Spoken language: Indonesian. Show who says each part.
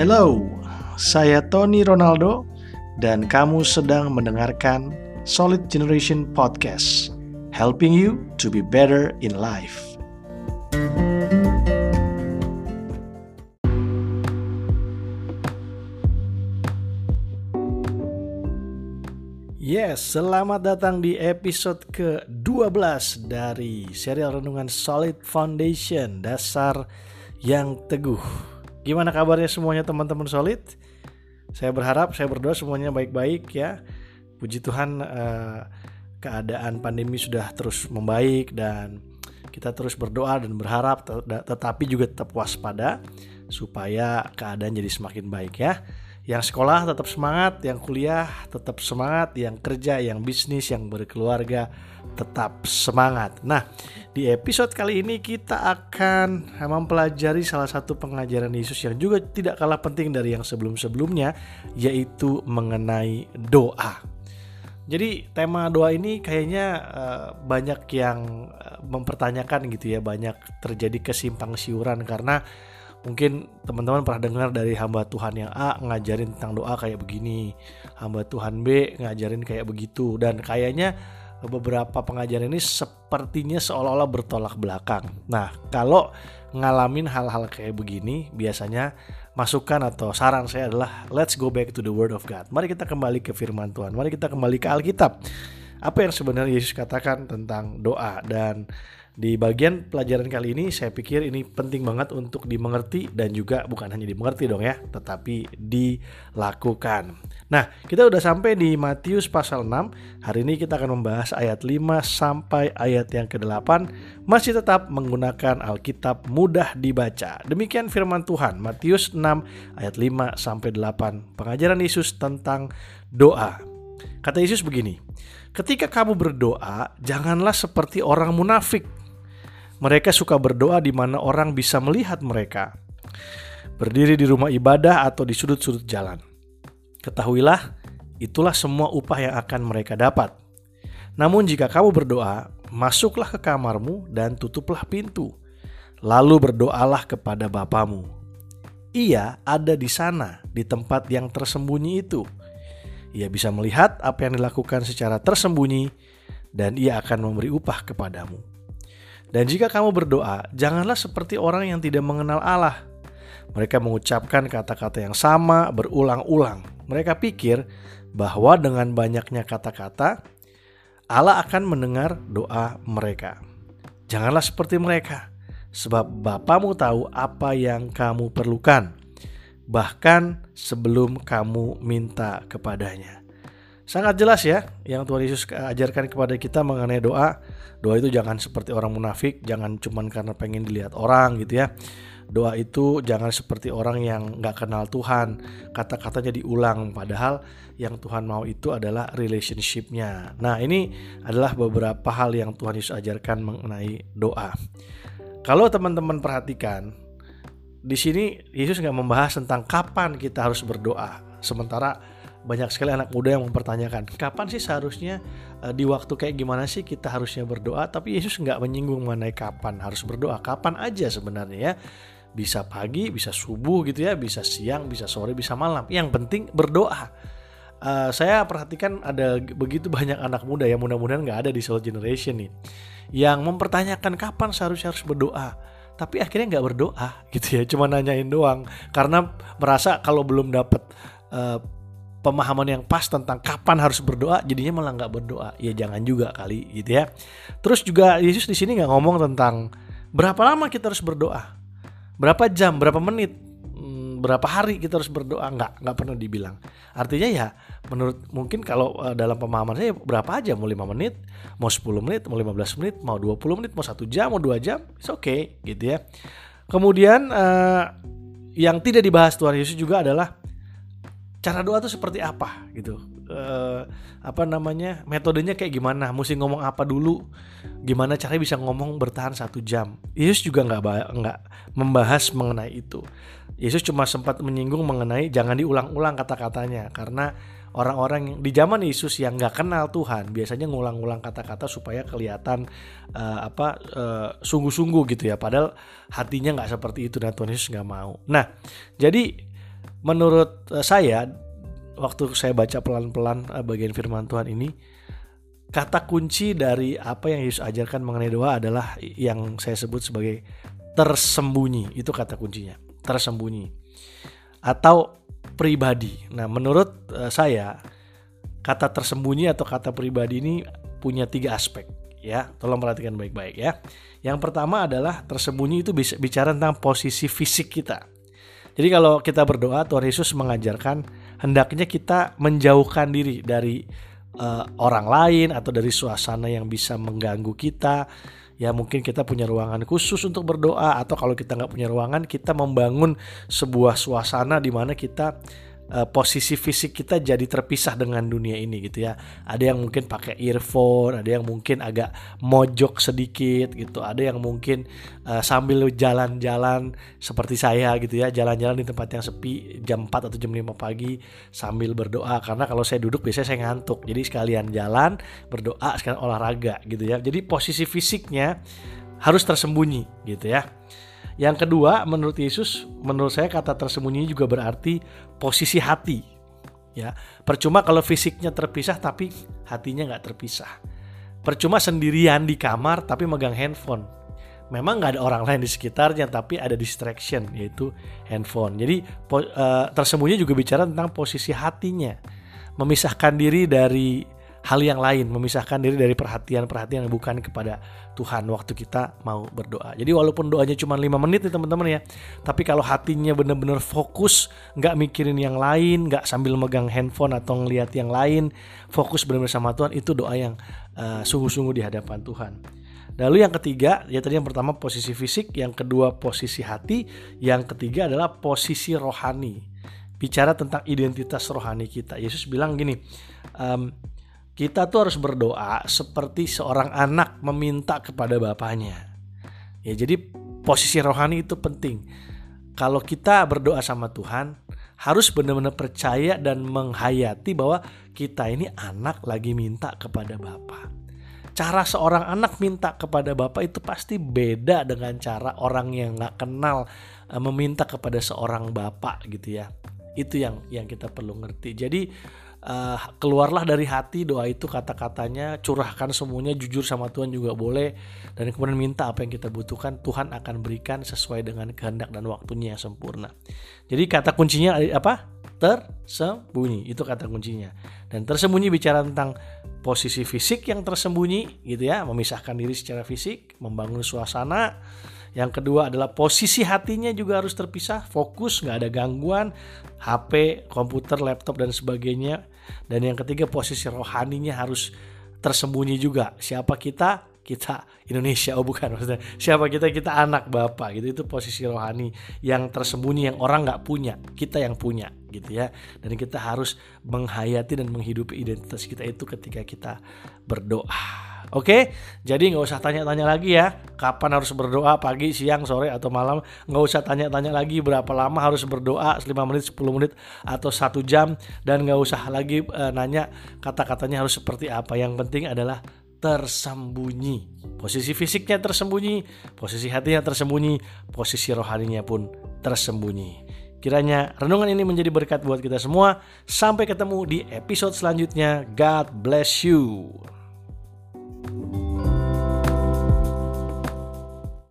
Speaker 1: Hello, saya Tony Ronaldo dan kamu sedang mendengarkan Solid Generation Podcast, helping you to be better in life. Yes, selamat datang di episode ke-12 dari serial renungan Solid Foundation, dasar yang teguh. Gimana kabarnya semuanya teman-teman Solid? Saya berharap, saya berdoa semuanya baik-baik ya. Puji Tuhan eh, keadaan pandemi sudah terus membaik dan kita terus berdoa dan berharap tetapi juga tetap waspada supaya keadaan jadi semakin baik ya. Yang sekolah tetap semangat, yang kuliah tetap semangat, yang kerja, yang bisnis, yang berkeluarga tetap semangat. Nah, di episode kali ini kita akan mempelajari salah satu pengajaran Yesus yang juga tidak kalah penting dari yang sebelum-sebelumnya, yaitu mengenai doa. Jadi tema doa ini kayaknya uh, banyak yang uh, mempertanyakan gitu ya, banyak terjadi kesimpang siuran karena Mungkin teman-teman pernah dengar dari hamba Tuhan yang A ngajarin tentang doa kayak begini, hamba Tuhan B ngajarin kayak begitu dan kayaknya beberapa pengajaran ini sepertinya seolah-olah bertolak belakang. Nah, kalau ngalamin hal-hal kayak begini, biasanya masukan atau saran saya adalah let's go back to the word of God. Mari kita kembali ke firman Tuhan. Mari kita kembali ke Alkitab. Apa yang sebenarnya Yesus katakan tentang doa dan di bagian pelajaran kali ini saya pikir ini penting banget untuk dimengerti dan juga bukan hanya dimengerti dong ya, tetapi dilakukan. Nah, kita udah sampai di Matius pasal 6. Hari ini kita akan membahas ayat 5 sampai ayat yang ke-8 masih tetap menggunakan Alkitab mudah dibaca. Demikian firman Tuhan, Matius 6 ayat 5 sampai 8. Pengajaran Yesus tentang doa. Kata Yesus begini, Ketika kamu berdoa, janganlah seperti orang munafik mereka suka berdoa di mana orang bisa melihat mereka. Berdiri di rumah ibadah atau di sudut-sudut jalan. Ketahuilah, itulah semua upah yang akan mereka dapat. Namun jika kamu berdoa, masuklah ke kamarmu dan tutuplah pintu. Lalu berdoalah kepada Bapamu. Ia ada di sana, di tempat yang tersembunyi itu. Ia bisa melihat apa yang dilakukan secara tersembunyi, dan ia akan memberi upah kepadamu. Dan jika kamu berdoa, janganlah seperti orang yang tidak mengenal Allah. Mereka mengucapkan kata-kata yang sama berulang-ulang. Mereka pikir bahwa dengan banyaknya kata-kata, Allah akan mendengar doa mereka. Janganlah seperti mereka, sebab Bapamu tahu apa yang kamu perlukan, bahkan sebelum kamu minta kepadanya. Sangat jelas ya yang Tuhan Yesus ajarkan kepada kita mengenai doa. Doa itu jangan seperti orang munafik, jangan cuman karena pengen dilihat orang gitu ya. Doa itu jangan seperti orang yang nggak kenal Tuhan, kata-katanya diulang. Padahal yang Tuhan mau itu adalah relationshipnya. Nah ini adalah beberapa hal yang Tuhan Yesus ajarkan mengenai doa. Kalau teman-teman perhatikan, di sini Yesus nggak membahas tentang kapan kita harus berdoa. Sementara banyak sekali anak muda yang mempertanyakan kapan sih seharusnya uh, di waktu kayak gimana sih kita harusnya berdoa? Tapi Yesus nggak menyinggung mengenai kapan harus berdoa kapan aja sebenarnya ya. Bisa pagi bisa subuh gitu ya bisa siang bisa sore bisa malam. Yang penting berdoa. Uh, saya perhatikan ada begitu banyak anak muda yang mudah-mudahan nggak ada di Soul Generation nih yang mempertanyakan kapan seharusnya harus berdoa tapi akhirnya nggak berdoa gitu ya cuma nanyain doang. Karena merasa kalau belum dapat uh, pemahaman yang pas tentang kapan harus berdoa jadinya malah nggak berdoa. Ya jangan juga kali gitu ya. Terus juga Yesus di sini nggak ngomong tentang berapa lama kita harus berdoa. Berapa jam berapa menit hmm, berapa hari kita harus berdoa nggak nggak pernah dibilang. Artinya ya menurut mungkin kalau uh, dalam pemahaman saya berapa aja? Mau 5 menit mau 10 menit mau 15 menit mau 20 menit mau satu jam mau dua jam it's okay gitu ya. Kemudian uh, yang tidak dibahas Tuhan Yesus juga adalah cara doa tuh seperti apa gitu. Uh, apa namanya metodenya kayak gimana? Mesti ngomong apa dulu? Gimana caranya bisa ngomong bertahan satu jam? Yesus juga nggak nggak membahas mengenai itu. Yesus cuma sempat menyinggung mengenai jangan diulang-ulang kata-katanya. Karena orang-orang di zaman Yesus yang nggak kenal Tuhan biasanya ngulang-ulang kata-kata supaya kelihatan uh, apa uh, sungguh-sungguh gitu ya. Padahal hatinya nggak seperti itu. Dan Tuhan Yesus nggak mau. Nah jadi menurut uh, saya waktu saya baca pelan-pelan uh, bagian firman Tuhan ini kata kunci dari apa yang Yesus ajarkan mengenai doa adalah yang saya sebut sebagai tersembunyi. Itu kata kuncinya, tersembunyi. Atau pribadi. Nah, menurut uh, saya kata tersembunyi atau kata pribadi ini punya tiga aspek ya. Tolong perhatikan baik-baik ya. Yang pertama adalah tersembunyi itu bisa bicara tentang posisi fisik kita. Jadi kalau kita berdoa Tuhan Yesus mengajarkan hendaknya kita menjauhkan diri dari uh, orang lain atau dari suasana yang bisa mengganggu kita. Ya mungkin kita punya ruangan khusus untuk berdoa atau kalau kita nggak punya ruangan kita membangun sebuah suasana di mana kita uh, posisi fisik kita jadi terpisah dengan dunia ini gitu ya. Ada yang mungkin pakai earphone, ada yang mungkin agak mojok sedikit gitu, ada yang mungkin uh, sambil jalan-jalan seperti saya gitu ya, jalan-jalan di tempat yang sepi jam 4 atau jam 5 pagi sambil berdoa karena kalau saya duduk biasanya saya ngantuk. Jadi sekalian jalan, berdoa, sekalian olahraga gitu ya. Jadi posisi fisiknya harus tersembunyi gitu ya. Yang kedua, menurut Yesus, menurut saya kata tersembunyi juga berarti posisi hati. Ya, percuma kalau fisiknya terpisah tapi hatinya nggak terpisah. Percuma sendirian di kamar tapi megang handphone. Memang nggak ada orang lain di sekitarnya tapi ada distraction yaitu handphone. Jadi uh, tersembunyi juga bicara tentang posisi hatinya, memisahkan diri dari hal yang lain, memisahkan diri dari perhatian-perhatian yang bukan kepada Tuhan waktu kita mau berdoa. Jadi walaupun doanya cuma 5 menit nih teman-teman ya, tapi kalau hatinya benar-benar fokus, nggak mikirin yang lain, nggak sambil megang handphone atau ngeliat yang lain, fokus benar-benar sama Tuhan, itu doa yang uh, sungguh-sungguh di hadapan Tuhan. Lalu yang ketiga, ya tadi yang pertama posisi fisik, yang kedua posisi hati, yang ketiga adalah posisi rohani. Bicara tentang identitas rohani kita. Yesus bilang gini, um, kita tuh harus berdoa seperti seorang anak meminta kepada bapaknya. Ya, jadi posisi rohani itu penting. Kalau kita berdoa sama Tuhan, harus benar-benar percaya dan menghayati bahwa kita ini anak lagi minta kepada Bapa. Cara seorang anak minta kepada Bapak itu pasti beda dengan cara orang yang nggak kenal eh, meminta kepada seorang Bapak gitu ya. Itu yang yang kita perlu ngerti. Jadi uh, keluarlah dari hati doa itu kata-katanya curahkan semuanya jujur sama Tuhan juga boleh. Dan kemudian minta apa yang kita butuhkan Tuhan akan berikan sesuai dengan kehendak dan waktunya yang sempurna. Jadi kata kuncinya apa? Tersembunyi. Itu kata kuncinya. Dan tersembunyi bicara tentang posisi fisik yang tersembunyi gitu ya. Memisahkan diri secara fisik membangun suasana. Yang kedua adalah posisi hatinya juga harus terpisah, fokus, nggak ada gangguan, HP, komputer, laptop dan sebagainya. Dan yang ketiga posisi rohaninya harus tersembunyi juga. Siapa kita? Kita Indonesia, oh bukan maksudnya. Siapa kita? Kita anak bapak gitu. Itu posisi rohani yang tersembunyi yang orang nggak punya, kita yang punya gitu ya. Dan kita harus menghayati dan menghidupi identitas kita itu ketika kita berdoa. Oke, jadi nggak usah tanya-tanya lagi ya, kapan harus berdoa pagi, siang, sore atau malam. Nggak usah tanya-tanya lagi berapa lama harus berdoa, 5 menit, 10 menit atau satu jam, dan nggak usah lagi e, nanya kata-katanya harus seperti apa. Yang penting adalah tersembunyi. Posisi fisiknya tersembunyi, posisi hatinya tersembunyi, posisi rohaninya pun tersembunyi. Kiranya renungan ini menjadi berkat buat kita semua. Sampai ketemu di episode selanjutnya. God bless you.